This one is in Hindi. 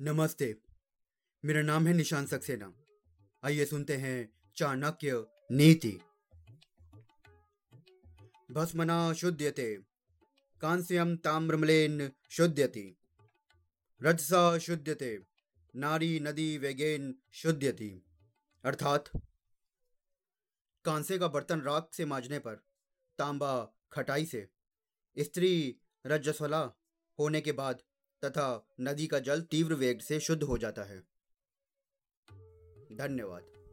नमस्ते। मेरा नाम है निशान सक्सेना। आइए सुनते हैं चाणक्य नीति। भस्मना शुद्यते कांस्यम ताम्रमलेन शुद्यति। रजसा शुद्यते, नारी नदी वेगेन शुद्यति। अर्थात कांसे का बर्तन राख से मांजने पर, तांबा खटाई से, स्त्री रजस्वला होने के बाद तथा नदी का जल तीव्र वेग से शुद्ध हो जाता है। धन्यवाद।